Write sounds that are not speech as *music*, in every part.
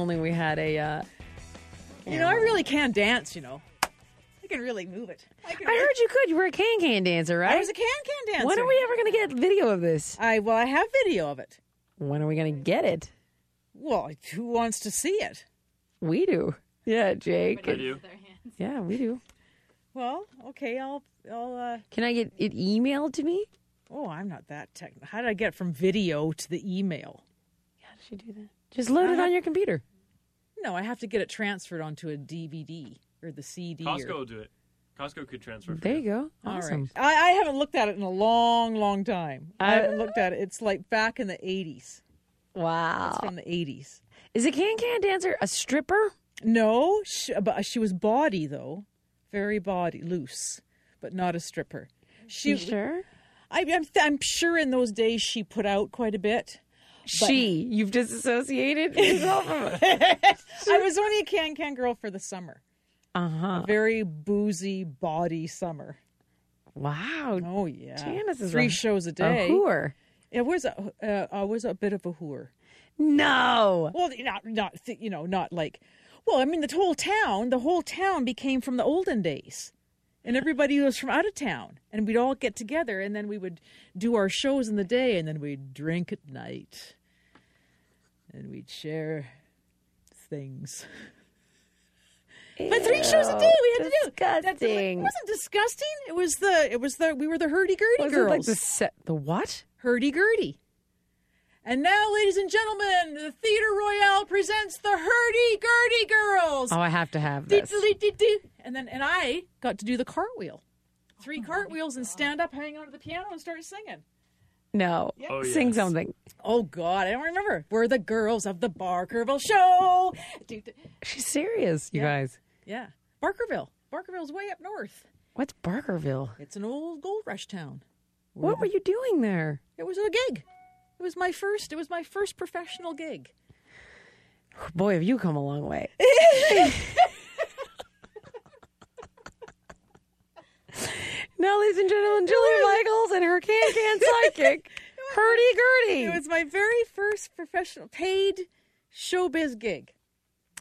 Only we had a. Uh, You know, I really can dance, you know. I can really move it. I, can I heard you could. You were a can can dancer, right? I was a can can dancer. When are we ever going to get video of this? I well, I have video of it. When are we going to get it? Well, who wants to see it? We do. Yeah, Jake. I do. Yeah, we do. Well, okay, I'll I'll uh Can I get it emailed to me? oh, I'm not that technical. How did I get from video to the email? How does she do that? Just load it on your computer. No, I have to get it transferred onto a DVD or the CD. or- Costco will do it. Costco could transfer. For There you go. Awesome. right. I, I haven't looked at it in a long, long time. I I- haven't looked at it. It's like back in the 80s. Wow. It's from the 80s. Is a can can dancer a stripper? No, she, but she was body though, very body loose, but not a stripper. She, You sure? I, I'm, I'm sure in those days she put out quite a bit. She. You've disassociated *laughs* yourself. I was only a can can girl for the summer, Uh huh. very boozy body summer. Wow. Oh yeah, Janice is three a- shows a A day. whore. It was a, uh, I was a bit of a whore. No. Well, not not you know not like. Well, I mean the whole town. The whole town became from the olden days, and everybody was from out of town, and we'd all get together, and then we would do our shows in the day, and then we'd drink at night, and we'd share things. *laughs* But three shows a day we had to do. That's- It wasn't disgusting. It was the. It was the. We were the hurdy gurdy girls. like the set? The what? hurdy gurdy. And now, ladies and gentlemen, the Theater Royale presents the Hurdy Gurdy Girls. Oh, I have to have this. And then, and I got to do the cartwheel, three oh cartwheels, and stand up, hang onto the piano, and start singing. No. Oh, Sing something. Oh God, I don't remember. We're the girls of the Barkerville Show. Do- do- She's serious, you Yeah. guys. Yeah, Barkerville. Barkerville's way up north. What's Barkerville? It's an old gold rush town. What were you doing there? It was a gig. It was my first. It was my first professional gig. Boy, have you come a long way. *laughs* *laughs* now, ladies and gentlemen, Julie Michaels and her can can psychic, *laughs* Hurdy Gurdy. It was my very first professional paid showbiz gig.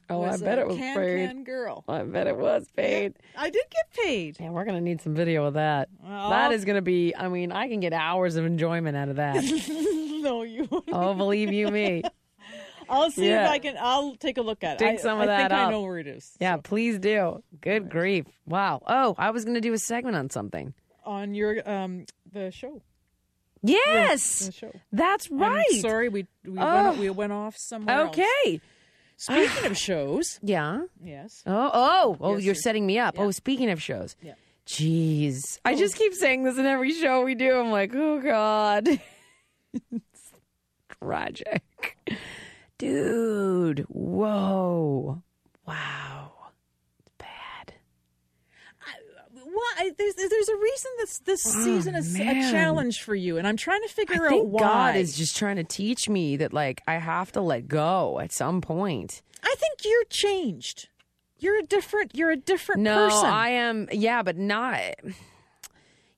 oh, I bet it was can paid. can girl. I bet it was paid. I did get paid. Yeah, we're gonna need some video of that. Well- that is gonna be. I mean, I can get hours of enjoyment out of that. *laughs* no, you. oh, believe you me. *laughs* I'll see Yeah. if I can. I'll take a look at it. Dig I, some I of that think I up. know where it is. Yeah, So, please do. Good grief! Wow. Oh, I was gonna do a segment on something. on your um the show. Yes, The show. that's right. I'm sorry, we we Oh. went we went off somewhere. else. Okay. Speaking of *sighs* shows, Yeah. yes. Oh, oh, oh! Yes, you're sir. setting me up. Yeah. Oh, speaking of shows, Yeah. jeez, I just keep saying this in every show we do. I'm like, oh god, *laughs* it's tragic, dude. Whoa, wow, it's bad. Why? There's there's a reason this this oh, season is a Oh, challenge for you, and I'm trying to figure I out why. God is just trying to teach me that, like, I have to let go at some point. I think you're changed. You're a different. You're a different No, person. I am. Yeah, but not.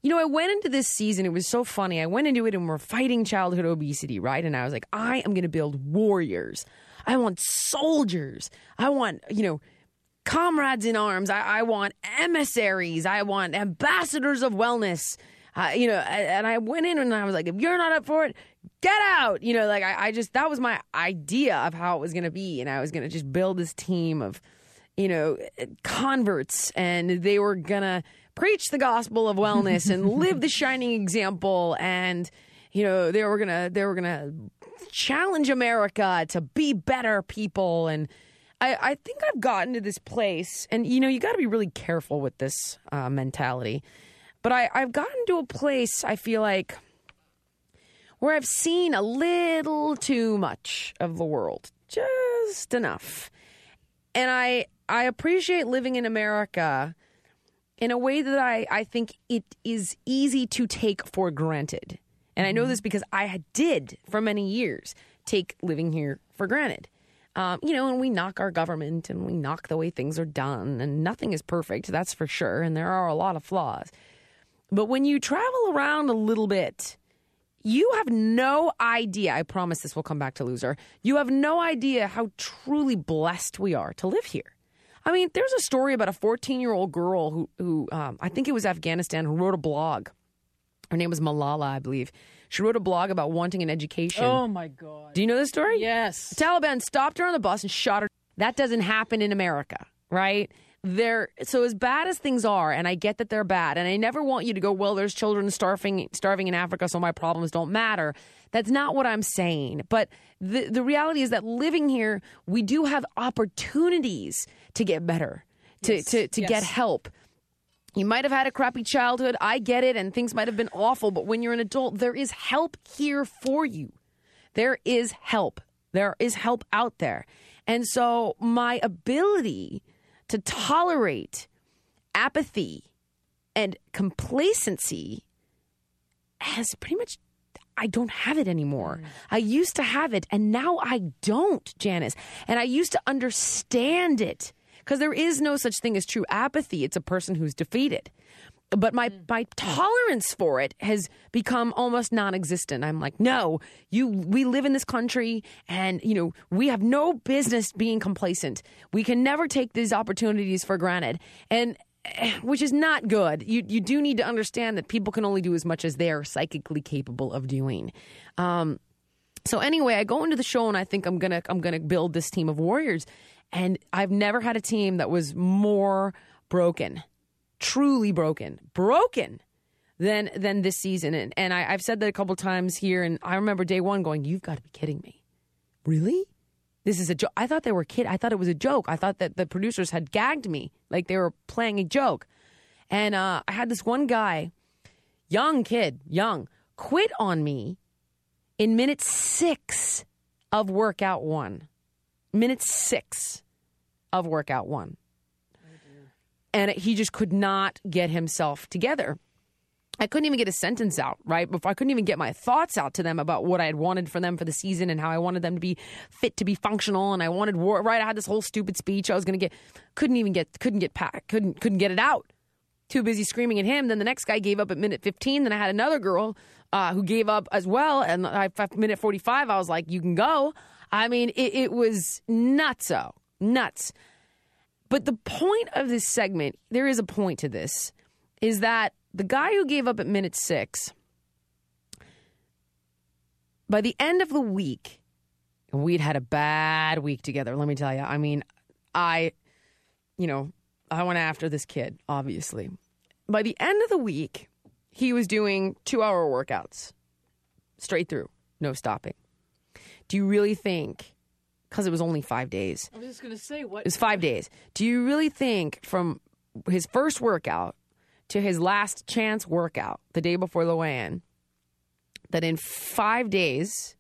You know, I went into this season, it was so funny. I went into it and we're fighting childhood obesity, right? And I was like, I am going to build warriors. I want soldiers. I want, you know, comrades in arms. I, I want emissaries. I want ambassadors of wellness. Uh, you know, and I went in and I was like, if you're not up for it, get out. You know, like I, I just, that was my idea of how it was going to be. And I was going to just build this team of, you know, converts and they were going to preach the gospel of wellness and *laughs* live the shining example. And, you know, they were going to, they were to challenge America to be better people. And I, I think I've gotten to this place, and you know, you got to be really careful with this uh, mentality. But I, I've gotten to a place I feel like where I've seen a little too much of the world, just enough. And I I appreciate living in America in a way that I, I think it is easy to take for granted. And I know this because I did for many years take living here for granted. Um, you know, and we knock our government and we knock the way things are done, and nothing is perfect, that's for sure. And there are a lot of flaws. But when you travel around a little bit, you have no idea. I promise this will come back to loser. You have no idea how truly blessed we are to live here. I mean, there's a story about a 14 year old girl who, who um, I think it was Afghanistan, who wrote a blog. Her name was Malala, I believe. She wrote a blog about wanting an education. Oh my God. Do you know this story? Yes. The Taliban stopped her on the bus and shot her. That doesn't happen in America, right? They're so as bad as things are, and I get that they're bad, and I never want you to go, well, there's children starving starving in Africa, so my problems don't matter. That's not what I'm saying. But the the reality is that living here, we do have opportunities to get better, to to, to get help. You might have had a crappy childhood. I get it, and things might have been awful, but when you're an adult, there is help here for you. There is help. There is help out there. And so my ability to tolerate apathy and complacency has pretty much I don't have it anymore. Mm. I used to have it and now I don't, Janice. And I used to understand it because there is no such thing as true apathy. It's a person who's defeated. But my my tolerance for it has become almost non-existent. I'm like, no, you. We live in this country, and you know we have no business being complacent. We can never take these opportunities for granted, and eh, which is not good. You you do need to understand that people can only do as much as they are psychically capable of doing. Um, so anyway, I go into the show and I think I'm gonna I'm gonna build this team of warriors, and I've never had a team that was more broken, truly broken, broken than than this season. And and I, I've said that a couple times here, and I remember day one going, "You've got to be kidding me, really." This is a joke. I thought they were kid. I thought it was a joke. I thought that the producers had gagged me, like they were playing a joke. And uh, I had this one guy, young kid, young, quit on me in minute six of workout one. Minute six of workout one. And he just could not get himself together. I couldn't even get a sentence out, right? Before I couldn't even get my thoughts out to them about what I had wanted for them for the season and how I wanted them to be fit to be functional. And I wanted war, right? I had this whole stupid speech I was going to get. Couldn't even get, couldn't get, pa- couldn't, couldn't get it out too busy screaming at him. Then the next guy gave up at minute 15. Then I had another girl uh, who gave up as well. And I, minute 45, I was like, you can go. I mean, it, it was nutso, nuts. But the point of this segment, there is a point to this, is that the guy who gave up at minute six, by the end of the week, we'd had a bad week together. Let me tell you. I mean, I, you know, I went after this kid, obviously. By the end of the week, he was doing two hour workouts straight through, no stopping. Do you really think, because it was only five days, I was just gonna say what it was five days. Do you really think from his first workout to his last chance workout the day before the weigh-in that in five days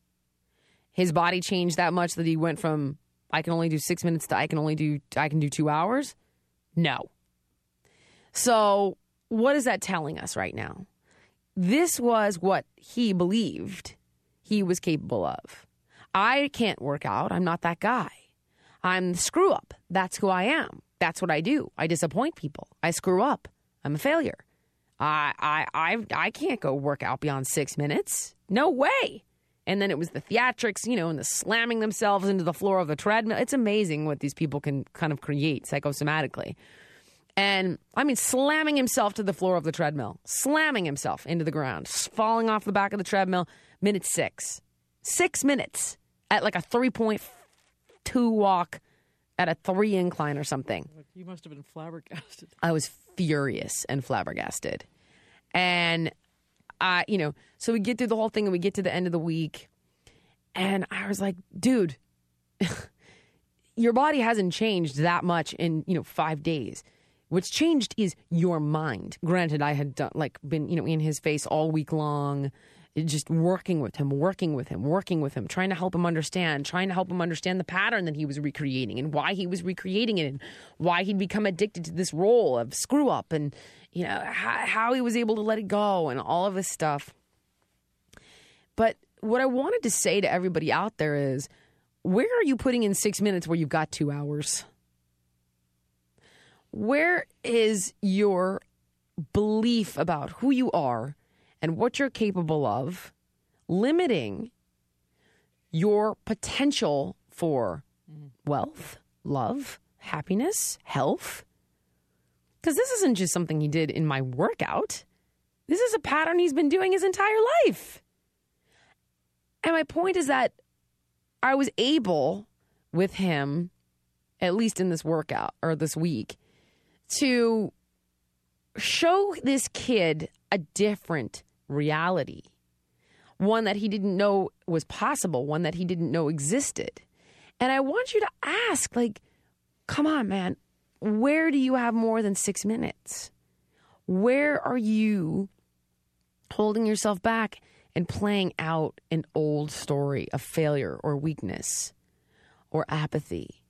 his body changed that much that he went from I can only do six minutes to I can only do I can do two hours? No. So what is that telling us right now? This was what he believed he was capable of. I can't work out. I'm not that guy. I'm the screw up. That's who I am. That's what I do. I disappoint people. I screw up. I'm a failure. I I I I can't go work out beyond six minutes. No way. And then it was the theatrics, you know, and the slamming themselves into the floor of the treadmill. It's amazing what these people can kind of create psychosomatically. And I mean, slamming himself to the floor of the treadmill, slamming himself into the ground, falling off the back of the treadmill, minute six. Six minutes at like a 3.2 walk at a three incline or something. You must have been flabbergasted. I was furious and flabbergasted. And I, you know, so we get through the whole thing and we get to the end of the week. And I was like, dude, *laughs* your body hasn't changed that much in, you know, five days. What's changed is your mind. Granted, I had done, like been, you know, in his face all week long, just working with him, working with him, working with him, trying to help him understand, trying to help him understand the pattern that he was recreating and why he was recreating it and why he'd become addicted to this role of screw up and, you know, how, how he was able to let it go and all of this stuff. But what I wanted to say to everybody out there is where are you putting in six minutes where you've got two hours? Where is your belief about who you are and what you're capable of limiting your potential for wealth, love, happiness, health? Because this isn't just something he did in my workout. This is a pattern he's been doing his entire life. And my point is that I was able with him, at least in this workout or this week, to show this kid a different reality. One that he didn't know was possible, one that he didn't know existed. And I want you to ask, like, come on, man, where do you have more than six minutes? Where are you holding yourself back and playing out an old story of failure or weakness or apathy?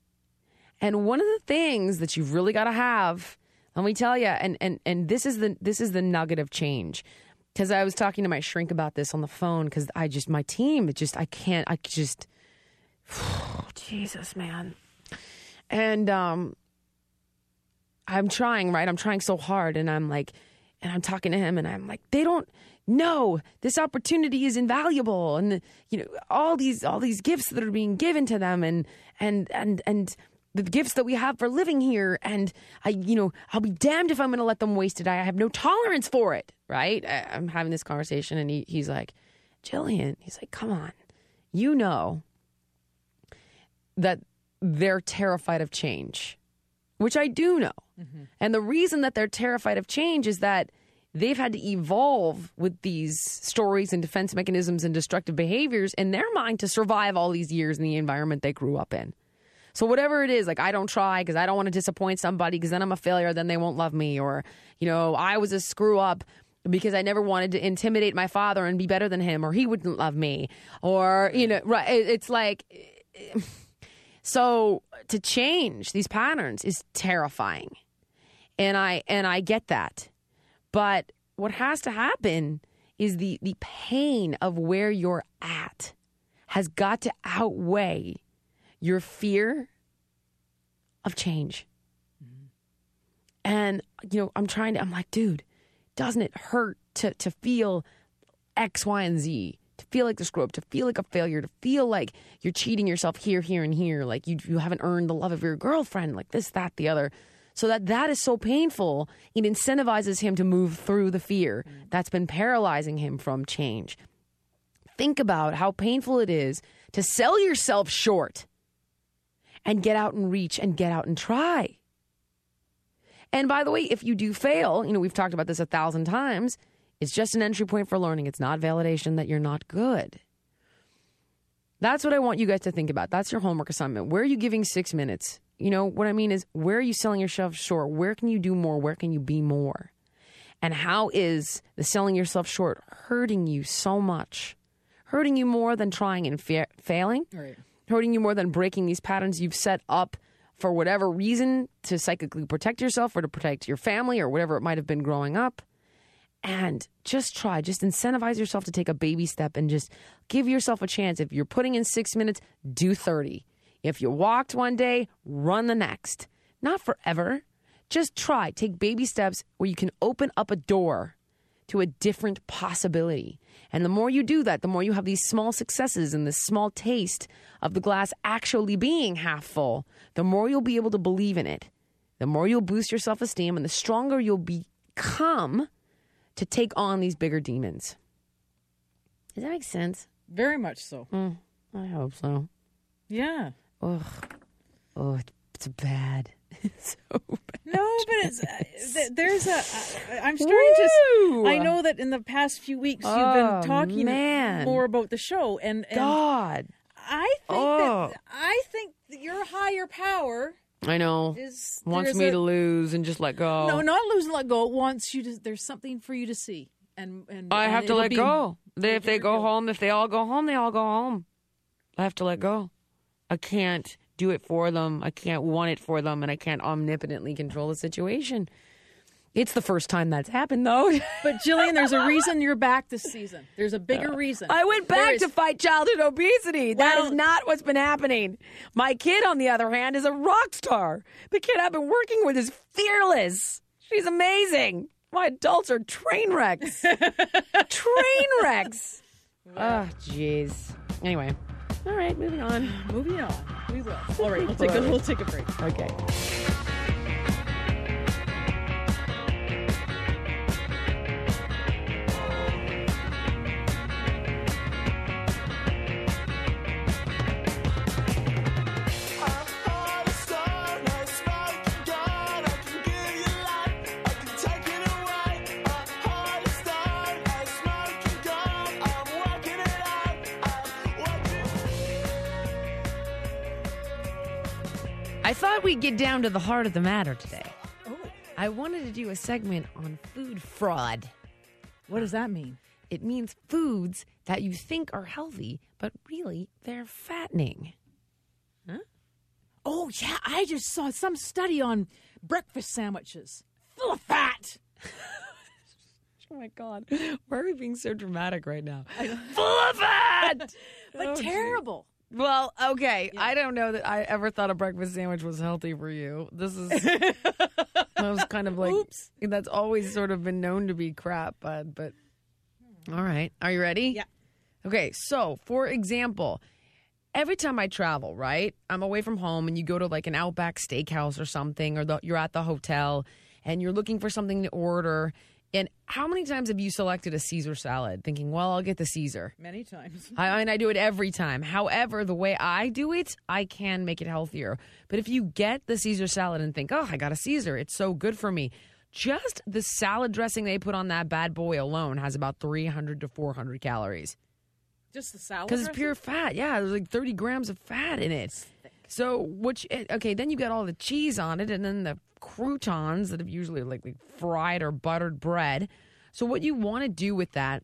And one of the things that you've really got to have, let me tell you, and and and this is the this is the nugget of change. Because I was talking to my shrink about this on the phone. Because I just my team, it just I can't. I just, *sighs* Jesus, man. And um, I'm trying, right? I'm trying so hard, and I'm like, and I'm talking to him, and I'm like, they don't know this opportunity is invaluable, and you know all these all these gifts that are being given to them, and and and and the gifts that we have for living here, and I, you know, I'll be damned if I'm going to let them waste it. I have no tolerance for it, right? I, I'm having this conversation, and he, he's like, Jillian, he's like, come on, you know that they're terrified of change, which I do know. Mm-hmm. And the reason that they're terrified of change is that they've had to evolve with these stories and defense mechanisms and destructive behaviors in their mind to survive all these years in the environment they grew up in. So whatever it is, like I don't try because I don't want to disappoint somebody because then I'm a failure, then they won't love me, or you know I was a screw up because I never wanted to intimidate my father and be better than him, or he wouldn't love me, or you know, right? It's like *sighs* so to change these patterns is terrifying, and I and I get that, but what has to happen is the the pain of where you're at has got to outweigh your fear of change. And you know, I'm trying to I'm like, dude, doesn't it hurt to to feel X, Y, and Z? To feel like the screw up, to feel like a failure, to feel like you're cheating yourself here, here, and here, like you you haven't earned the love of your girlfriend, like this, that, the other. So that that is so painful, it incentivizes him to move through the fear that's been paralyzing him from change. Think about how painful it is to sell yourself short and get out and reach and get out and try. And by the way, if you do fail, you know, we've talked about this a thousand times, it's just an entry point for learning. It's not validation that you're not good. That's what I want you guys to think about. That's your homework assignment. Where are you giving six minutes? You know, what I mean is, where are you selling yourself short? Where can you do more? Where can you be more? And how is the selling yourself short hurting you so much? Hurting you more than trying and fa- failing? Right. Hurting you more than breaking these patterns you've set up for whatever reason to psychically protect yourself or to protect your family or whatever it might have been growing up. And just try, just incentivize yourself to take a baby step and just give yourself a chance. If you're putting in six minutes, do 30. If you walked one day, run the next. Not forever. Just try. Take baby steps where you can open up a door to a different possibility. And the more you do that, the more you have these small successes and this small taste of the glass actually being half full, the more you'll be able to believe in it. The more you'll boost your self esteem and the stronger you'll become to take on these bigger demons. Does that make sense? Very much so. Mm, I hope so. Yeah. Ugh. Oh, it's, it's bad. *laughs* It's so bad. No, but it's uh, th- there's a. I- I'm starting to. I know that in the past few weeks you've Oh, been talking man. more about the show, and, and God. I think Oh. that I think that your higher power I know. is Wants me a- to lose and just let go. No, not lose and let go. It wants you to. There's something for you to see, and and I and have to let be- go. They, if they go home, if they all go home, they all go home. I have to let go. I can't do it for them. I can't want it for them, and I can't omnipotently control the situation. It's the first time that's happened, though. *laughs* But Jillian, there's a reason you're back this season. There's a bigger reason. I went back is- to fight childhood obesity. that is not what's been happening. My kid, on the other hand, is a rock star. The kid I've been working with is fearless. She's amazing. My adults are train wrecks. *laughs* train wrecks. Oh, jeez. Anyway, all right, moving on. Moving on. We will. All right, we'll take a we'll take a break. Okay. Thought we'd get down to the heart of the matter today. Oh, I wanted to do a segment on food fraud. what does that mean? It means foods that you think are healthy, but really they're fattening. Huh? Oh yeah, I just saw some study on breakfast sandwiches full of fat. *laughs* Oh my God. Why are we being so dramatic right now? Full of fat! But *laughs* Oh, terrible. Well, okay. I don't know that I ever thought a breakfast sandwich was healthy for you. This is *laughs* that was kind of like Oops. that's always sort of been known to be crap, bud. But hmm. all right, are you ready? Yeah. Okay, so for example, every time I travel, right, I'm away from home, and you go to like an Outback Steakhouse or something, or the, you're at the hotel, and you're looking for something to order. And how many times have you selected a Caesar salad, thinking, "Well, I'll get the Caesar." Many times. I and I do it every time. However, the way I do it, I can make it healthier. But if you get the Caesar salad and think, "Oh, I got a Caesar. It's so good for me." Just the salad dressing they put on that bad boy alone has about 300 to 400 calories Just the salad. because it's pure fat. Yeah, there's like 30 grams of fat in it. So, which eh, okay, then you got all the cheese on it, and then the croutons that have usually like, like fried or buttered bread. So, what you want to do with that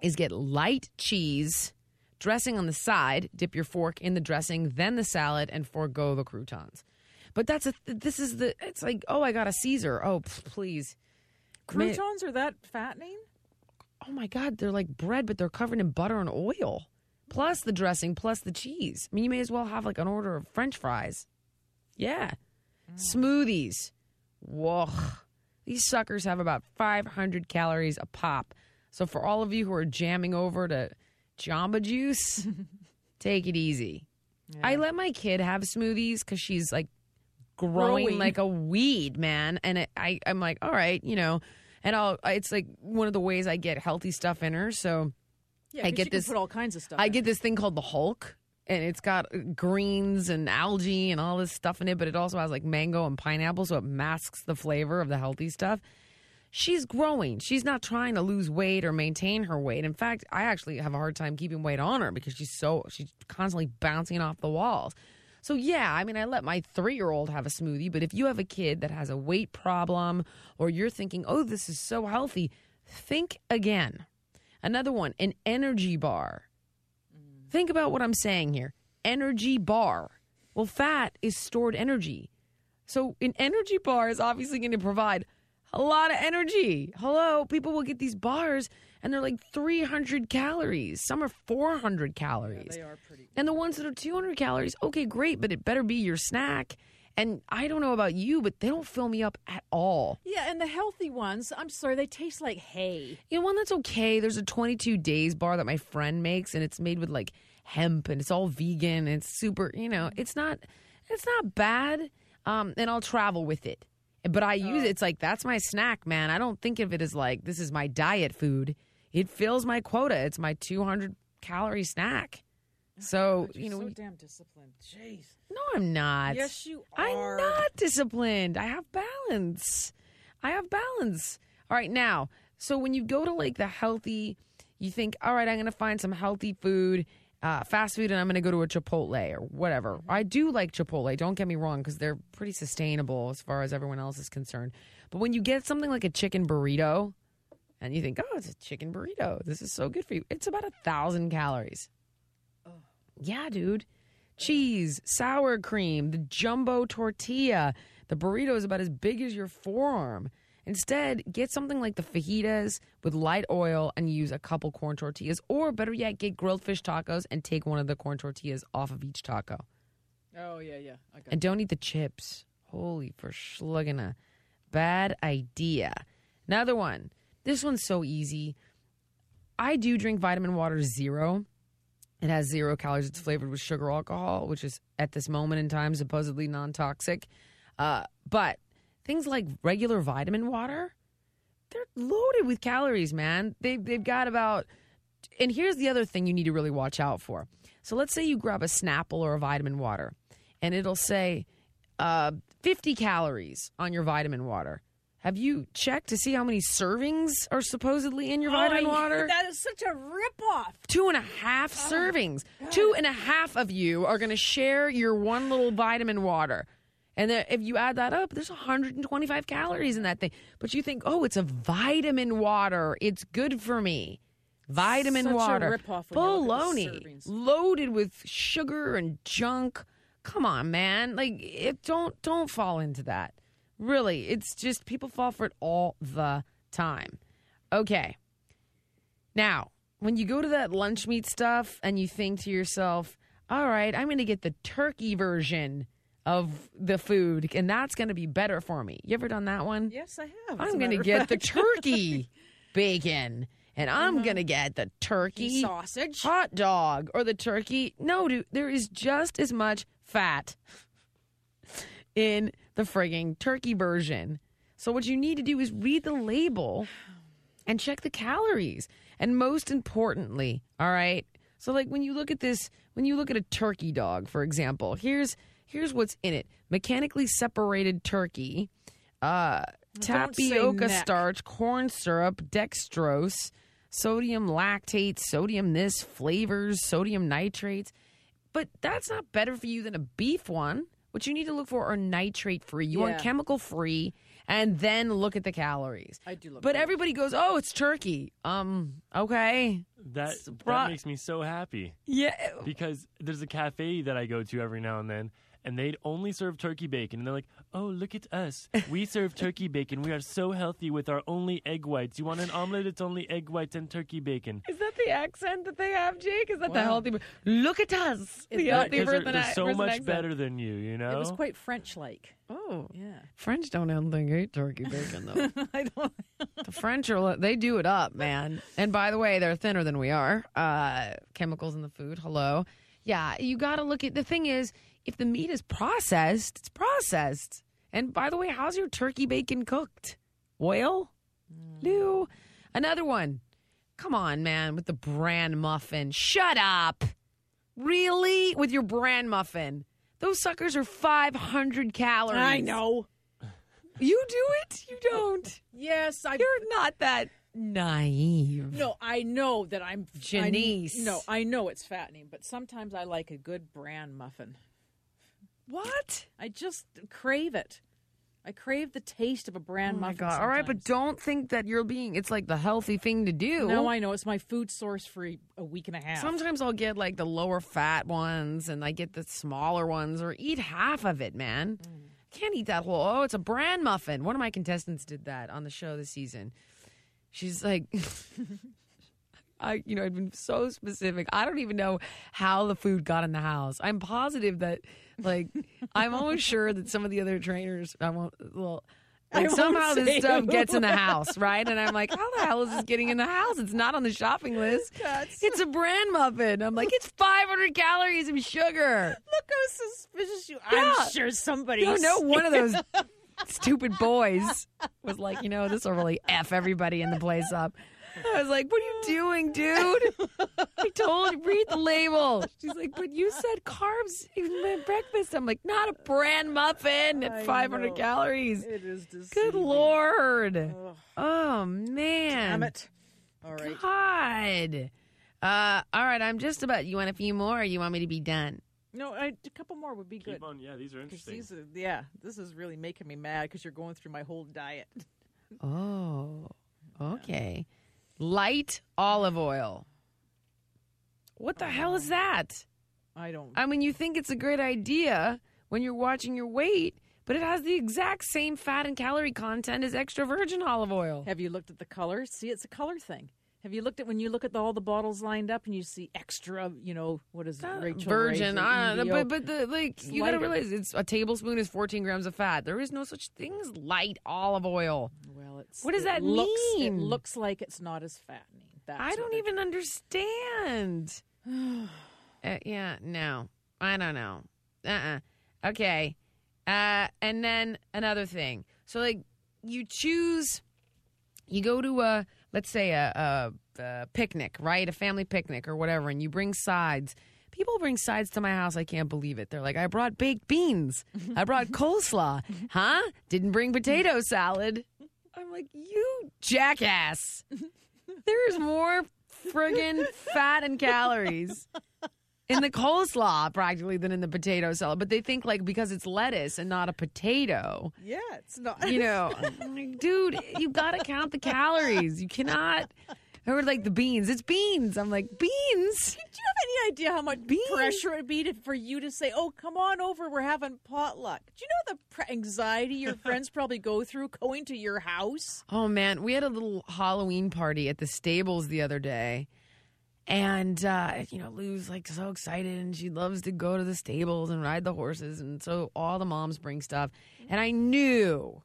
is get light cheese, dressing on the side, dip your fork in the dressing, then the salad, and forego the croutons. But that's a this is the it's like oh I got a Caesar oh please Man- croutons are that fattening? oh my god they're like bread but they're covered in butter and oil plus the dressing plus the cheese. I mean you may as well have like an order of french fries. Yeah. Mm. Smoothies. Whoa these suckers have about 500 calories a pop. So for all of you who are jamming over to jamba juice *laughs* take it easy. I let my kid have smoothies because she's like growing, Growing. like a weed, man. And it, I, I'm like, all right, you know, and I'll. It's like one of the ways I get healthy stuff in her. So Yeah, I get this- Put all kinds of stuff. I in get this thing called the Hulk, and it's got greens and algae and all this stuff in it, but it also has like mango and pineapple, so it masks the flavor of the healthy stuff. She's growing. She's not trying to lose weight or maintain her weight. In fact, I actually have a hard time keeping weight on her because she's so she's constantly bouncing off the walls. So yeah, I mean, I let my three-year-old have a smoothie, but if you have a kid that has a weight problem or you're thinking, "Oh, this is so healthy," think again. Another one, an energy bar. Mm. Think about what I'm saying here. Energy bar. Well, fat is stored energy. So an energy bar is obviously going to provide a lot of energy. Hello, people will get these bars and they're like 300 calories. Some are 400 calories. They are pretty. And the ones that are 200 calories, okay, great, but it better be your snack. And I don't know about you, but they don't fill me up at all. Yeah, and the healthy ones, I'm sorry, they taste like hay. You know, one that's okay. There's a 22 days bar that my friend makes, and it's made with like hemp, and it's all vegan. And it's super. You know, it's not. It's not bad. Um, and I'll travel with it, but I use it. It's like that's my snack, man. I don't think of it as like this is my diet food. It fills my quota. It's my 200 calorie snack. So You're you know, so damn disciplined. Jeez. no, I'm not. Yes, you are. I'm not disciplined. I have balance. I have balance. All right, now, so when you go to like the healthy, you think, all right, I'm going to find some healthy food, uh, fast food, and I'm going to go to a Chipotle or whatever. I do like Chipotle. Don't get me wrong, because they're pretty sustainable as far as everyone else is concerned. But when you get something like a chicken burrito, and you think, oh, it's a chicken burrito. This is so good for you. It's about a thousand calories. Yeah, dude. Cheese, sour cream, the jumbo tortilla. The burrito is about as big as your forearm. Instead, get something like the fajitas with light oil and use a couple corn tortillas, or better yet, get grilled fish tacos and take one of the corn tortillas off of each taco. Oh, yeah, yeah. Got And don't eat the chips. Holy for schluggina. Bad idea. Another one. This one's so easy. I do drink vitamin water zero. It has zero calories. It's flavored with sugar alcohol, which is at this moment in time supposedly non toxic. Uh, but things like regular vitamin water, they're loaded with calories, man. They've, they've got about. And here's the other thing you need to really watch out for. So let's say you grab a Snapple or a vitamin water, and it'll say uh, 50 calories on your vitamin water. Have you checked to see how many servings are supposedly in your oh, vitamin Oh, I- water? That is such a ripoff. two and a half oh, servings. Two and a half of you are going to share your one little vitamin water. And if you add that up, there's 125 calories in that thing. But you think, oh, it's a vitamin water. It's good for me. Vitamin Such water. ripoff when you look at the Baloney. Loaded with sugar and junk. Come on, man. Like it don't don't fall into that. Really. It's just people fall for it all the time. Okay. Now, when you go to that lunch meat stuff and you think to yourself, all right, I'm going to get the turkey version of the food, and that's going to be better for me. You ever done that one? Yes, I have. I'm going to get the. Uh-huh. *laughs* turkey *laughs* bacon, and I'm going to get the turkey sausage. hot dog or the turkey. No, dude, there is just as much fat in the frigging turkey version. So what you need to do is read the label and check the calories. And most importantly, all right. So like when you look at this, when you look at a turkey dog, for example, here's here's what's in it: mechanically separated turkey, uh, tapioca starch, corn syrup, dextrose, sodium lactate, sodium this, flavors, sodium nitrates. But that's not better for you than a beef one. What you need to look for are nitrate free. You want chemical free, and then look at the calories. I do look But for everybody goes, "Oh, it's turkey." Um, okay. That Surpri- that makes me so happy Yeah. because there's a cafe that I go to every now and then, and they'd only serve turkey bacon, and they're like, "Oh, look at us! We *laughs* serve turkey bacon. We are so healthy with our only egg whites. You want an omelet? It's only egg whites and turkey bacon." Is that the accent that they have, Jake? Is that the healthy? Look at us. The that- healthy Because they're, they're so much accent. better than you, you know. It was quite French-like. Oh, Yeah. French don't even think eat turkey bacon though. *laughs* I don't. the French are they do it up, man. And by the way, they're thinner than we are. Uh, chemicals in the food. Hello. Yeah, you got to look at the thing is if the meat is processed, it's processed. And by the way, how's your turkey bacon cooked? Oil? Mm. No. Another one. Come on, man, with the bran muffin. Shut up. Really? With your bran muffin. Those suckers are 500 calories. I know. You do it? You don't. Yes, I. You're not that naive. No, I know that I'm I- Janice. no, I know it's fattening, but sometimes I like a good bran muffin. What? I just crave it. I crave the taste of a bran Oh my muffin. god! All right, but don't think that you're being. It's like the healthy thing to do. No, I know it's my food source for a- week and a half. Sometimes I'll get like the lower fat ones, and I get the smaller ones, or eat half of it. Man, mm. can't eat that whole. Oh, it's a bran muffin. One of my contestants did that on the show this season. She's like, *laughs* I, you know, I've been so specific. I don't even know how the food got in the house. I'm positive that, like, I'm almost sure that some of the other trainers, I won't, well, like somehow this stuff gets in the house, right? And I'm like, how the hell is this getting in the house? It's not on the shopping list. That's- It's a bran muffin. I'm like, it's 500 calories of sugar. Look how suspicious you. Yeah. I'm sure somebody. No, no, one of those *laughs* stupid boys was like, you know, this will really f everybody in the place up. I was like, "What are you doing, dude?" I told you read the label. She's like, "But you said carbs in my breakfast." I'm like, "Not a bran muffin at 500 calories." It is deceiving. Good lord! Ugh, Oh man! damn it. All right. God. Uh, all right, I'm just about. You want a few more, or you want me to be done? No, I, a couple more would be good. Keep on. Yeah, these are 'Cause interesting. these are, yeah, this is really making me mad because you're going through my whole diet. Oh, okay. Light olive oil. What the hell is that? I don't. I mean, you think it's a great idea when you're watching your weight, but it has the exact same fat and calorie content as extra virgin olive oil. Have you looked at the color? See, it's a color thing. Have you looked at when you look at the, all the bottles lined up and you see extra, you know, what is it? Rachel virgin, uh, but but the like It's you gotta realize it's a tablespoon is 14 grams of fat. There is no such thing as light olive oil. well, it's What does it that looks, mean? It looks like it's not as fattening. That's I don't even understand. *sighs* uh, yeah, no, I don't know. Uh uh Okay. Uh, and then another thing. So, like, you choose, you go to a, let's say, a, a, a picnic, right? A family picnic or whatever, and you bring sides. People bring sides to my house. I can't believe it. They're like, I brought baked beans. I brought *laughs* coleslaw. Huh? Didn't bring potato salad. I'm like, you jackass. There's more friggin' fat and calories in the coleslaw practically than in the potato salad. But they think like because it's lettuce and not a potato, Yeah, it's not. you know, like, *laughs* dude, you gotta count the calories. You cannot. Or like the beans. It's beans. I'm like, beans? Do you have any idea how much Beans. pressure it would be to, for you to say, "Oh, come on over, we're having potluck"? Do you know the pre- anxiety your *laughs* friends probably go through going to your house? Oh man, we had a little Halloween party at the stables the other day. And uh, you know, Lou's like so excited and she loves to go to the stables and ride the horses and so all the moms bring stuff. And I knew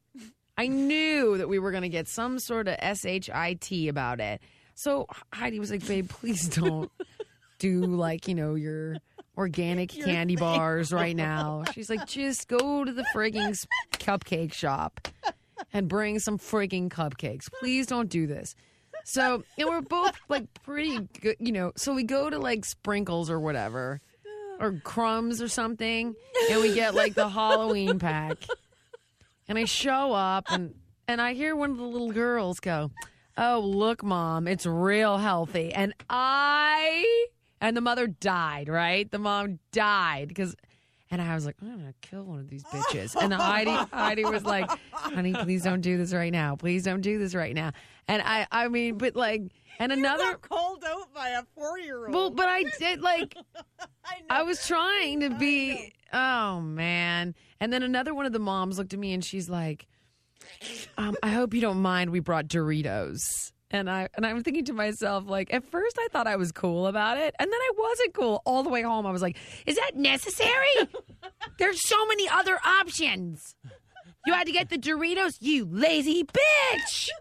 I knew that we were gonna get some sort of SHIT about it. So Heidi was like, babe, please don't *laughs* do like, you know, your organic candy bars right now. She's like, just go to the frigging cupcake shop and bring some frigging cupcakes. Please don't do this. So, and we're both like pretty good, you know. So we go to like sprinkles or whatever, or crumbs or something, and we get like the Halloween pack. And I show up and and I hear one of the little girls go, "Oh, look, mom, it's real healthy." And I and the mother died, right? The mom died because and I was like, I'm gonna kill one of these bitches. And Heidi, Heidi was like, honey, please don't do this right now. Please don't do this right now. And I, I mean, but like, and another, got called out by a four-year-old. well, but I did like, *laughs* I. I was trying to be, oh man. And then another one of the moms looked at me and she's like, um, I hope you don't mind. We brought Doritos. And I and I'm thinking to myself, like, at first I thought I was cool about it, and then I wasn't cool. All the way home, I was like, "Is that necessary? There's so many other options. You had to get the Doritos, you lazy bitch." *laughs*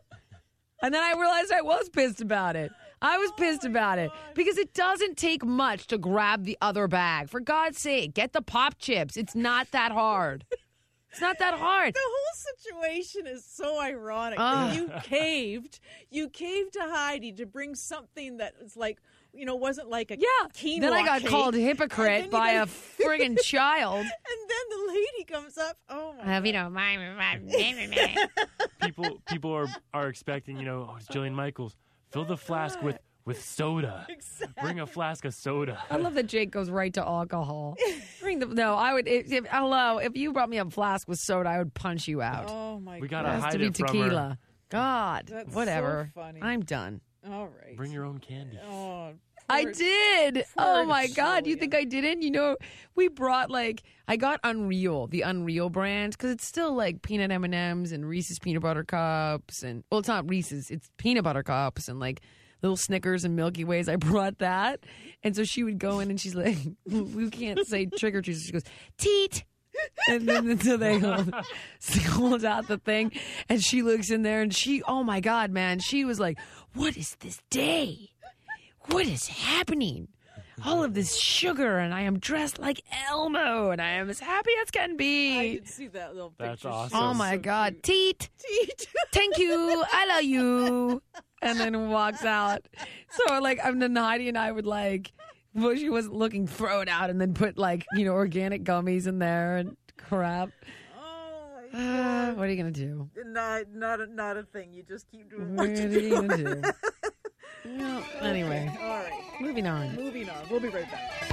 And then I realized I was pissed about it. I was pissed about it because it doesn't take much to grab the other bag. For God's sake, get the pop chips. It's not that hard. It's not that hard. the whole situation is so ironic. That You caved. You caved to Heidi to bring something that was like, you know, wasn't like a Yeah. quinoa then I got cake. called And hypocrite by a friggin' *laughs* child. And then the lady comes up. Oh my! Hope you don't mind me. People people are are expecting, you know, oh, it's Jillian Michaels. Fill the flask with with soda. Bring a flask of soda. I love that Jake goes right to alcohol. Bring the no. I would. If, if, hello, if you brought me a flask with soda, I would punch you out. Oh my! God. We gotta it has hide to be it from her. tequila. God, That's so whatever. funny. I'm done. All right. Bring your own candy. Oh, I did. Oh my god! You think I didn't? You know, we brought like I got Unreal, the Unreal brand, because it's still like peanut M and M's and Reese's peanut butter cups, and well, it's not Reese's, it's peanut butter cups and like little Snickers and Milky Ways. I *laughs* brought that, and so she would go in and she's like, *laughs* "We can't say trick or treat." So she goes, "Teat." And then so they hold, *laughs* hold out the thing, and she looks in there, and she, oh my god, man, she was like, "What is this day? What is happening?" All of this sugar, and I am dressed like Elmo, and I am as happy as can be. I can see that little That's awesome. Oh my God, teat, Teat. *laughs* thank you, I love you, and then walks out. So like, I'm then Heidi and I would like, well, she wasn't looking, throw it out, and then put like you know organic gummies in there and crap. Oh Uh, *sighs* what are you gonna do? Not, not, a, not a thing. You just keep doing What what are you you do. *laughs* anyway, *laughs* All right, moving on. moving on. We'll be right back.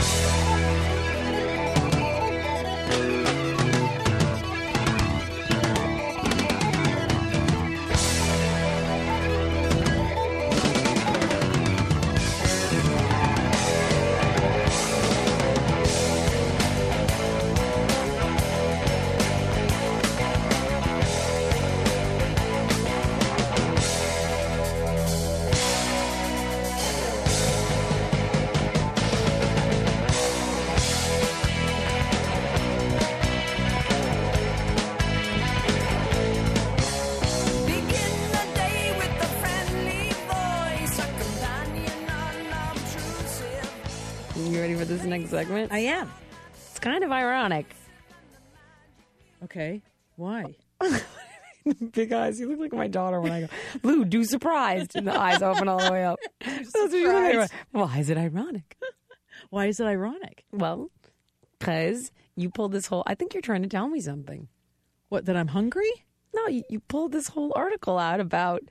Segment? I am. It's kind of ironic. Okay. Why? *laughs* Big eyes. You look like my daughter when I go, Lou, do surprised. And the eyes open all the way up. *laughs* That's what you look like. Why is it ironic? *laughs* Why is it ironic? Well, because you pulled this whole, I think you're trying to tell me something. What? That I'm hungry? No, you, you pulled this whole article out about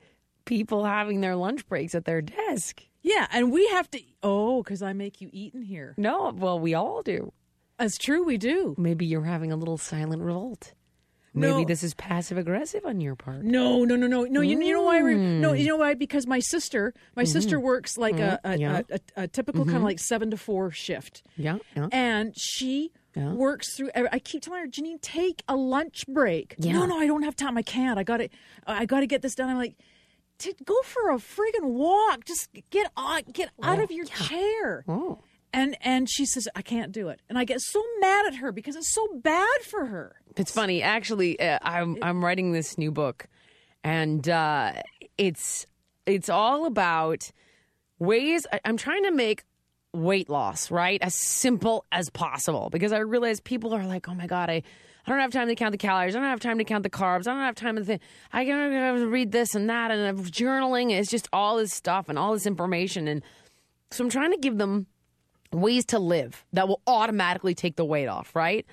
people having their lunch breaks at their desk. Yeah, and we have to. Oh, because I make you eat in here. No, well, we all do. That's true. We do. Maybe you're having a little silent revolt. Maybe No. this is passive aggressive on your part. No, no, no, no, no. You, you know why? Re- hmm. no, you know why? Because my sister, my mm-hmm. sister works like a, a, mm-hmm. Yeah. a, a, typical kind of mm-hmm. like seven to four shift, Yeah, yeah. and she Yeah. works through. I keep telling her, Janine, take a lunch break. No, no, I don't have time. I can't. I got to. I got to get this done. I'm like. To go for a friggin' walk, just get on, get out of your chair. Oh. And and she says I can't do it, and I get so mad at her because it's so bad for her. It's funny, actually. Uh, I'm I'm writing this new book, and uh, it's it's all about ways. I, I'm trying to make weight loss right as simple as possible because I realize people are like, oh my god, I. I don't have time to count the calories. I don't have time to count the carbs. I don't have time to think. I gotta read this and that and journaling. It's just all this stuff and all this information. And so I'm trying to give them ways to live that will automatically take the weight off, right?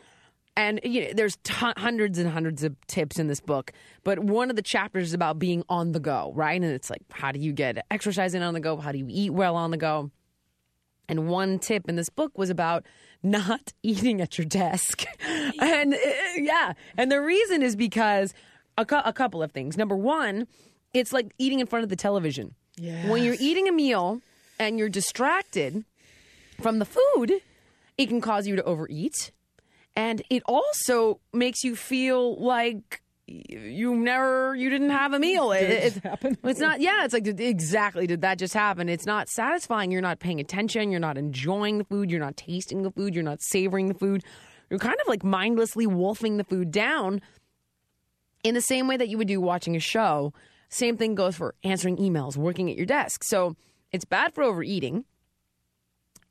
And you know, there's ton hundreds and hundreds of tips in this book, but one of the chapters is about being on the go, right? And it's like, how do you get exercising on the go? How do you eat well on the go? And one tip in this book was about not *laughs* eating at your desk. *laughs* and uh, yeah, and the reason is because a, cou- a couple of things. Number one, it's like eating in front of the television. When you're eating a meal and you're distracted from the food, it can cause you to overeat. And it also makes you feel like you never, you didn't have a meal. It, it's, it's not, yeah, it's like, exactly, did that just happen? It's not satisfying. You're not paying attention. You're not enjoying the food. You're not tasting the food. You're not savoring the food. You're kind of like mindlessly wolfing the food down in the same way that you would do watching a show. Same thing goes for answering emails, working at your desk. So it's bad for overeating.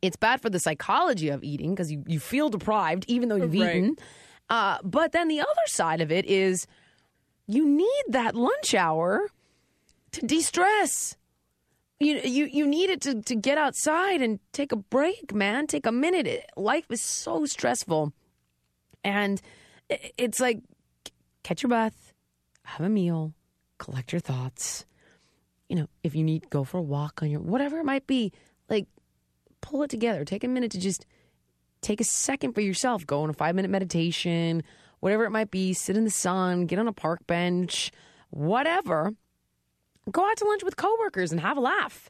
It's bad for the psychology of eating because you, you feel deprived even though you've Right. eaten. Uh, but then the other side of it is you need that lunch hour to de stress. You, you you need it to, to get outside and take a break, man. Take a minute. Life is so stressful. And it's like catch your breath, have a meal, collect your thoughts. You know, if you need, go for a walk on your whatever it might be. Like, pull it together. Take a minute to just take a second for yourself. Go on a five minute meditation, whatever it might be. Sit in the sun, get on a park bench, whatever. Go out to lunch with coworkers and have a laugh,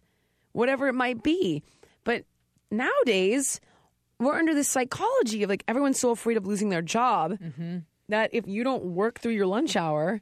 whatever it might be. But nowadays, we're under this psychology of like everyone's so afraid of losing their job that if you don't work through your lunch hour,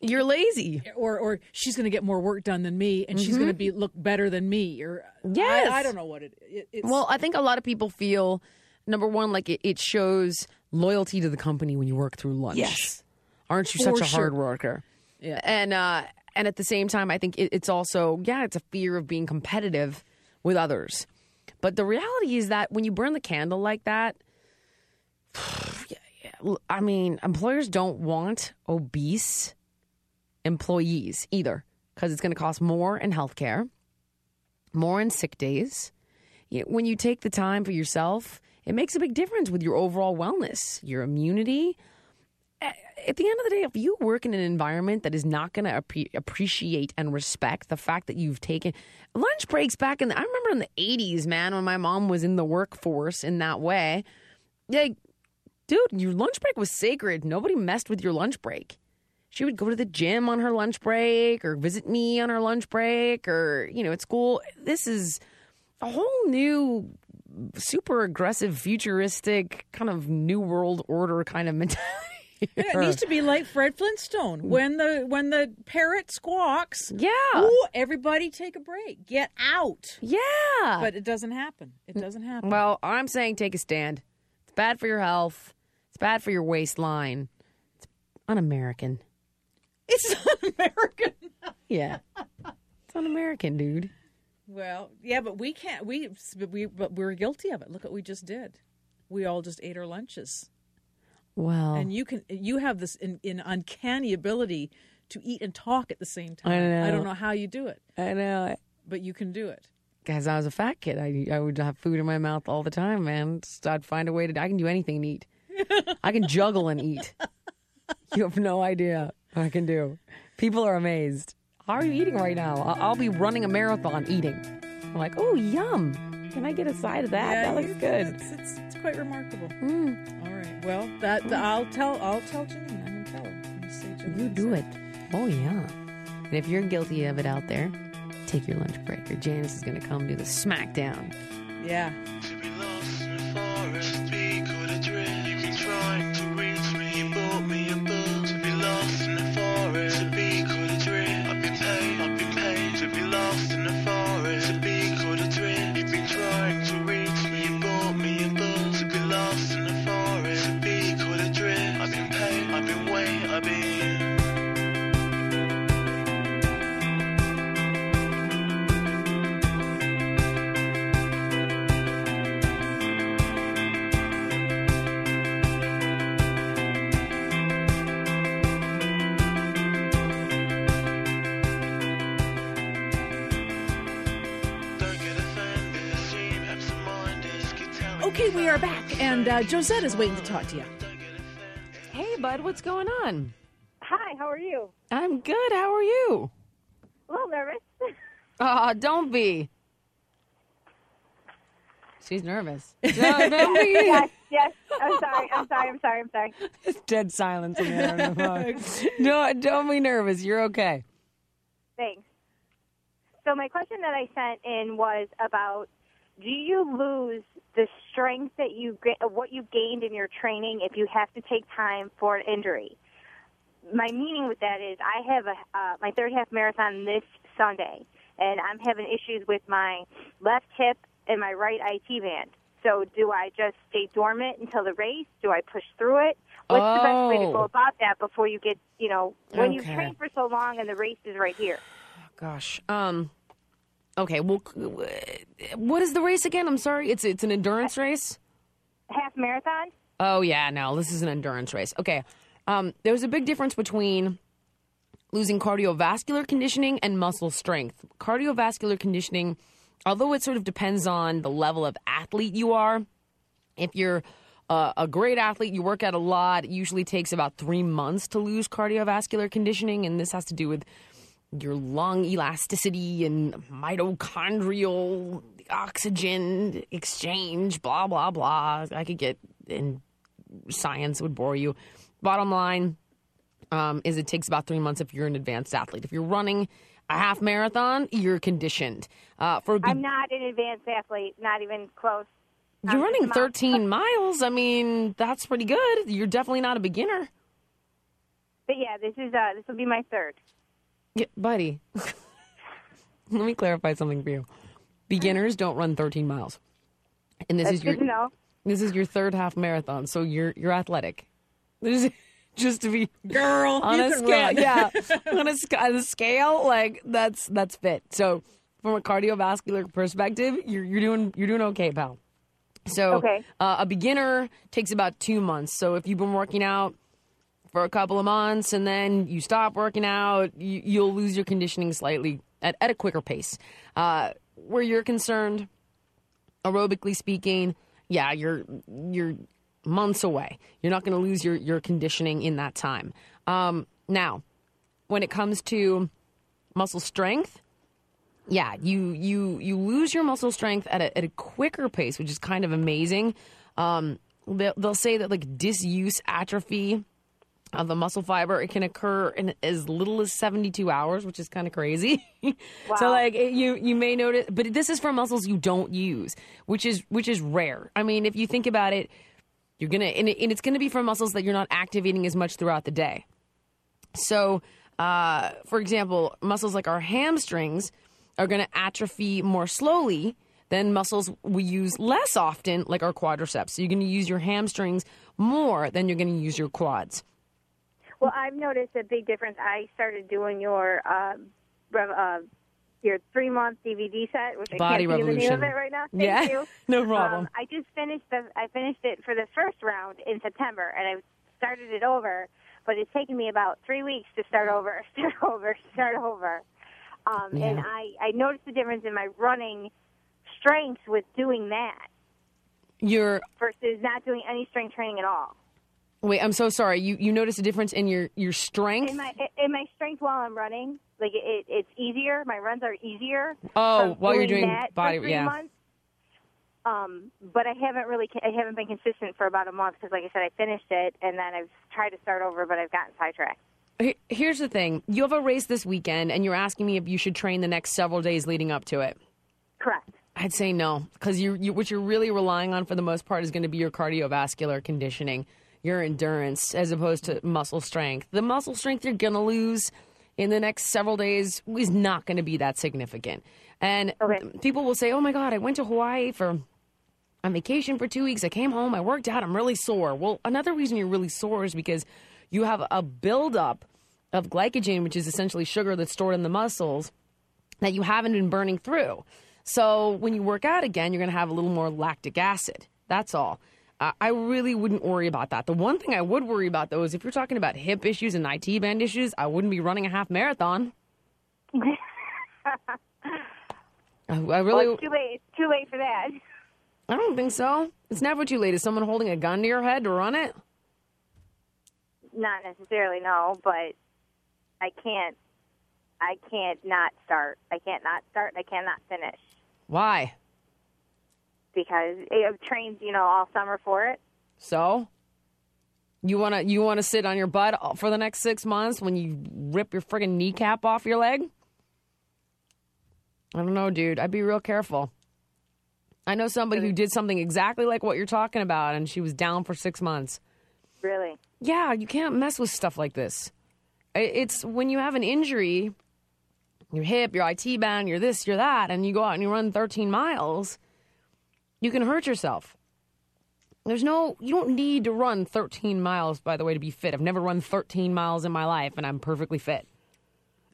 You're lazy. or or she's going to get more work done than me, and she's going to be look better than me, or Mm-hmm. Yes. I, I don't know what it. it it's, Well, I think a lot of people feel number one, like it, it shows loyalty to the company when you work through lunch. Yes. Aren't you For such a sure. hard worker? Yeah. And uh, and at the same time, I think it, it's also yeah, it's a fear of being competitive with others. But the reality is that when you burn the candle like that, *sighs* yeah, yeah. I mean, employers don't want obese employees either because it's going to cost more in healthcare, more in sick days. You know, when you take the time for yourself, it makes a big difference with your overall wellness, your immunity. At the end of the day, if you work in an environment that is not going to appre- appreciate and respect the fact that you've taken lunch breaks back in the, I remember in the 80s, man, when my mom was in the workforce in that way. Like, dude, your lunch break was sacred. Nobody messed with your lunch break. She would go to the gym on her lunch break or visit me on her lunch break or, you know, at school. This is a whole new, super aggressive, futuristic, kind of new world order kind of mentality. *laughs* Yeah, it needs to be like Fred Flintstone when the when the parrot squawks. Yeah. Ooh, everybody take a break. Get out. Yeah. But it doesn't happen. It mm, doesn't happen. Well, I'm saying take a stand. It's bad for your health. It's bad for your waistline. It's un-American. it's *laughs* not American. Yeah. it's un-American, dude. Well, yeah, but we can't. We we but we're guilty of it. Look what we just did. We all just ate our lunches, Well, and you can you have this in, in uncanny ability to eat and talk at the same time. I know. I don't know how you do it, I know. but you can do it. As I was a fat kid, I I would have food in my mouth all the time, man. Just, I'd find a way to. I can do anything and eat. *laughs* I can juggle and eat. You have no idea what I can do. People are amazed. How are you eating right now? I- I'll be running a marathon eating. I'm like, oh, yum. Can I get a side of that? that looks you- good. It's, it's, it's quite remarkable. Mm, All right. Well, that the, I'll tell I'll tell Janine. I'm gonna tell her. Say you do it. Oh, yeah. And if you're guilty of it out there, take your lunch break or Janice is going to come do the smackdown. Yeah. Uh, Josette is waiting to talk to you. Hey, bud, what's going on? Hi, how are you? I'm good. How are you? A little nervous. *laughs* Ah, don't be. She's nervous. Don't, *laughs* don't be. yes, yes. I'm sorry. I'm sorry. I'm sorry. I'm sorry. *laughs* It's dead silence on the other end of the phone. Don't, don't be nervous. You're okay. Thanks. So my question that I sent in was about: Do you lose the strength that you get, what you gained in your training if you have to take time for an injury? My meaning with that is I have a uh, my third half marathon this Sunday, and I'm having issues with my left hip and my right IT band. So do I just stay dormant until the race? Do I push through it? What's the best way to Oh. go about that before you get, you know, when you Okay. train for so long and the race is right here? Gosh. Um. Okay. Well, what is the race again? I'm sorry. It's it's an endurance race. Half marathon? Oh yeah, no, this is an endurance race. Okay. Um, there's a big difference between losing cardiovascular conditioning and muscle strength. Cardiovascular conditioning, although it sort of depends on the level of athlete you are, if you're uh, a great athlete, you work out a lot, it usually takes about three months to lose cardiovascular conditioning, and this has to do with your lung elasticity and mitochondrial oxygen exchange, blah, blah, blah. I could get in science would bore you. Bottom line um, is it takes about three months if you're an advanced athlete. If you're running a half marathon, you're conditioned. Uh, for be- I'm not an advanced athlete, not even close. you're running just a mom. 13 miles. I mean, that's pretty good. You're definitely not a beginner. but yeah, this is uh, this will be my third. Yeah, buddy. *laughs* Let me clarify something for you. Beginners don't run 13 miles, and this That's is your good to know. this is your third half marathon, so you're you're athletic. This is *laughs* just to be Girl, on a scale, run. yeah, *laughs* on a, on a scale, like that's that's fit. So from a cardiovascular perspective, you're you're doing you're doing okay, pal. So Okay. uh, a beginner takes about two months. So if you've been working out for a couple of months and then you stop working out, you, you'll lose your conditioning slightly at, at a quicker pace. Uh, where you're concerned, aerobically speaking, yeah, you're you're months away. You're not going to lose your your conditioning in that time. Um, now, when it comes to muscle strength, yeah, you you you lose your muscle strength at a, at a quicker pace, which is kind of amazing. Um, they'll, they'll say that like disuse atrophy of the muscle fiber it can occur in as little as 72 hours which is kind of crazy. *laughs* So like it, you you may notice but this is for muscles you don't use which is which is rare. I mean if you think about it you're gonna and, it, and it's gonna be for muscles that you're not activating as much throughout the day. So uh, for example muscles like our hamstrings are gonna atrophy more slowly than muscles we use less often like our quadriceps. So you're gonna use your hamstrings more than you're gonna use your quads Well, I've noticed a big difference. I started doing your uh, uh, your three month DVD set, which Body I can't think of the name of it right now. Thank Yeah, you. *laughs* no problem. Um, I just finished the I finished it for the first round in September, and I started it over. But it's taken me about three weeks to start over, *laughs* start over, start over. Um, And I I noticed the difference in my running strength with doing that you're versus not doing any strength training at all. Wait, I'm so sorry. You you notice a difference in your your strength? in my in my strength while I'm running, like it, it's easier. My runs are easier. Oh, while you're doing that body- for three yeah. Months. Um, but I haven't really, I haven't been consistent for about a month because, like I said, I finished it and then I've tried to start over, but I've gotten sidetracked. Here's the thing: you have a race this weekend, and you're asking me if you should train the next several days leading up to it. Correct. I'd say no, because you, you what you're really relying on for the most part is going to be your cardiovascular conditioning, your endurance, as opposed to muscle strength. The muscle strength you're going to lose in the next several days is not going to be that significant. And Okay. people will say, "Oh my God, I went to Hawaii for on vacation for two weeks. I came home, I worked out, I'm really sore. Well, another reason you're really sore is because you have a buildup of glycogen, which is essentially sugar that's stored in the muscles that you haven't been burning through. So when you work out again, you're going to have a little more lactic acid. That's all. I really wouldn't worry about that. The one thing I would worry about, though, is if you're talking about hip issues and IT band issues, I wouldn't be running a half marathon. *laughs* I, I really. Well, it's too late. It's too late for that. I don't think so. It's never too late. Is someone holding a gun to your head to run it? Not necessarily, no, but I can't. I can't not start. I can't not start. I cannot finish Why? Because I've trained, you know, all summer for it. So? You wanna you wanna sit on your butt for the next six months when you rip your friggin' kneecap off your leg? I don't know, dude. I'd be real careful. I know somebody who did something exactly like what you're talking about, and she was down for six months. Really. Yeah, you can't mess with stuff like this. It's when you have an injury, your hip, your IT band, you're this, you're that, and you go out and you run 13 miles, you can hurt yourself. There's no, you don't need to run 13 miles, by the way, to be fit. I've never run 13 miles in my life, and I'm perfectly fit.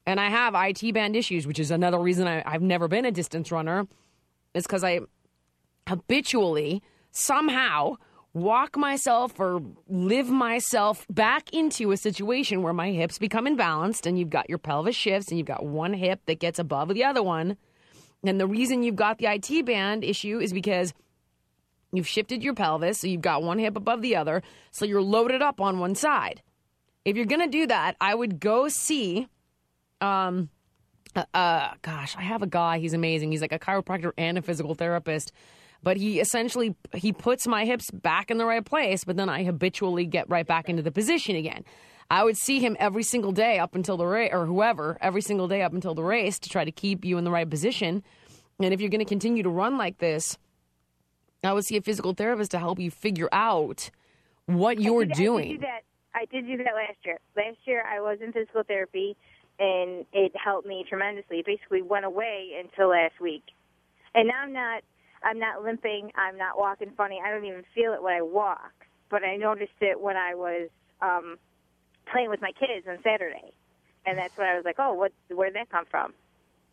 And I have IT band issues, which is another reason I, I've never been a distance runner. It's because I habitually somehow walk myself or live myself back into a situation where my hips become imbalanced and you've got your pelvis shifts and you've got one hip that gets above the other one. And the reason you've got the IT band issue is because you've shifted your pelvis, so you've got one hip above the other, so you're loaded up on one side. If you're going to do that, I would go see um uh, uh gosh, I have a guy, he's amazing. He's like a chiropractor and a physical therapist. But he essentially he puts my hips back in the right place, but then I habitually get right back into the position again. I would see him every single day up until the race, or whoever, every single day up until the race to try to keep you in the right position. And if you're going to continue to run like this, I would see a physical therapist to help you figure out what you're I did, I doing. did do that. I did do that last year. Last year I was in physical therapy, and it helped me tremendously. It basically went away until last week, and now I'm not. I'm not limping. I'm not walking funny. I don't even feel it when I walk, but I noticed it when I was um, playing with my kids on Saturday, and that's when I was like, "Oh, what? Where did that come from?"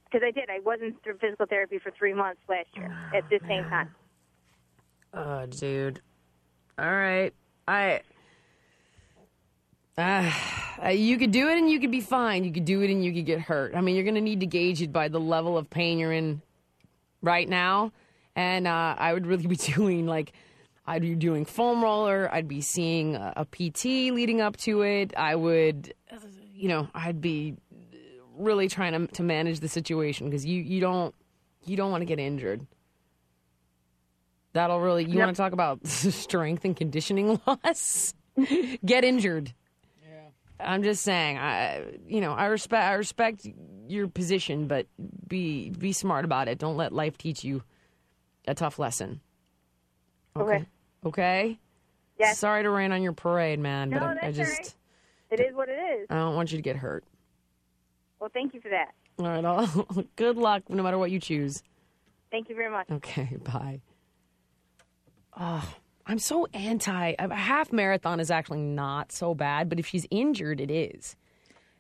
Because I did. I wasn't through physical therapy for three months last year at this same time. Oh, dude. All right. I. Uh, you could do it and you could be fine. You could do it and you could get hurt. I mean, you're going to need to gauge it by the level of pain you're in right now. And uh, I would really *laughs* be doing like, I'd be doing foam roller. I'd be seeing a, a PT leading up to it. I would, you know, I'd be really trying to to manage the situation because you you don't you don't want to get injured. That'll really. You want to talk about *laughs* strength and conditioning *laughs* loss? Get injured. I'm just saying. I, you know, I respect. I respect your position, but be be smart about it. Don't let life teach you a tough lesson. Okay. Okay. Yes. Sorry to rain on your parade, man, No, but I, I that's all just right. It is what it is. I don't want you to get hurt. Well, thank you for that. All right. All, *laughs* good luck, no matter what you choose. Thank you very much. Okay, *laughs* bye. Oh, I'm so anti. A half marathon is actually not so bad, but if she's injured, it is.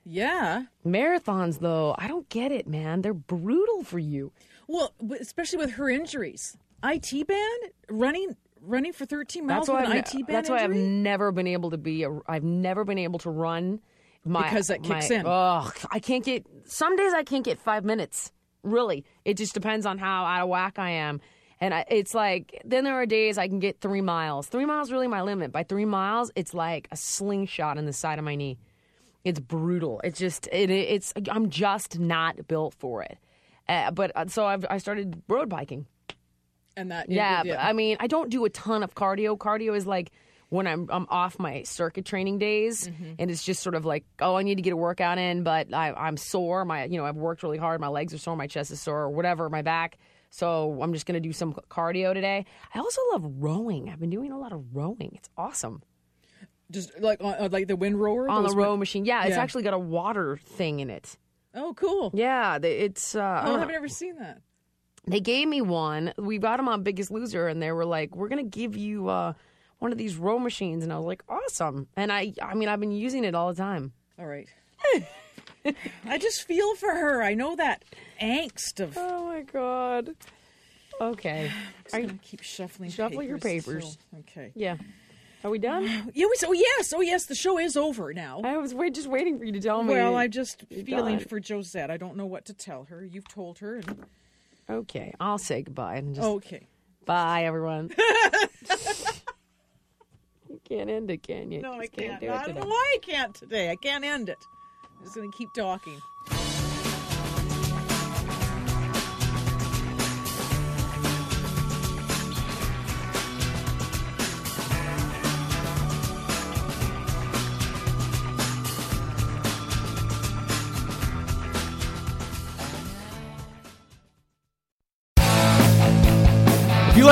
Yeah. Marathons, though, I don't get it, man. They're brutal for you. Well, especially with her injuries. IT band running running for 13 miles That's why an I've, IT band that's why I've never been able to be. A, I've never been able to run. My, Because that kicks my- in. Ugh, I can't get. Some days I can't get five minutes. Really, it just depends on how out of whack I am. And I, it's like then there are days I can get three miles. Three miles really my limit. By three miles, it's like a slingshot in the side of my knee. It's brutal. It's just it, it's I'm just not built for it. Uh, but uh, so I've I started road biking. And that Yeah, but I mean, I don't do a ton of cardio. Cardio is like when I'm I'm off my circuit training days, and it's just sort of like, oh, I need to get a workout in, but I, I'm sore. My you know I've worked really hard. My legs are sore. My chest is sore, or whatever. My back. So I'm just gonna do some cardio today. I also love rowing. I've been doing a lot of rowing. It's awesome just like on, uh, like the wind rower on the row wi- machine. Yeah, it's actually got a water thing in it. Oh, cool. Yeah, it's. Uh, Oh, I've never seen that. They gave me one. We got them on Biggest Loser, and they were like, "We're gonna give you uh, one of these row machines," and I was like, "Awesome!" And I, I mean, I've been using it all the time. All right. *laughs* I just feel for her. I know that angst of. Oh my god. Okay. *sighs* I'm gonna keep shuffling. Shuffle your papers. Okay. Yeah. Are we done? *sighs* Yeah, we, oh yes, oh yes, the show is over now. I was wait, just waiting for you to tell me. Well, I'm just feeling done. for Josette. I don't know what to tell her. You've told her. And... Okay, I'll say goodbye and just Okay. bye, everyone. *laughs* you can't end it, can you? No, I Just can't. do I it don't today. know why I can't today. I can't end it. I'm just going to keep talking.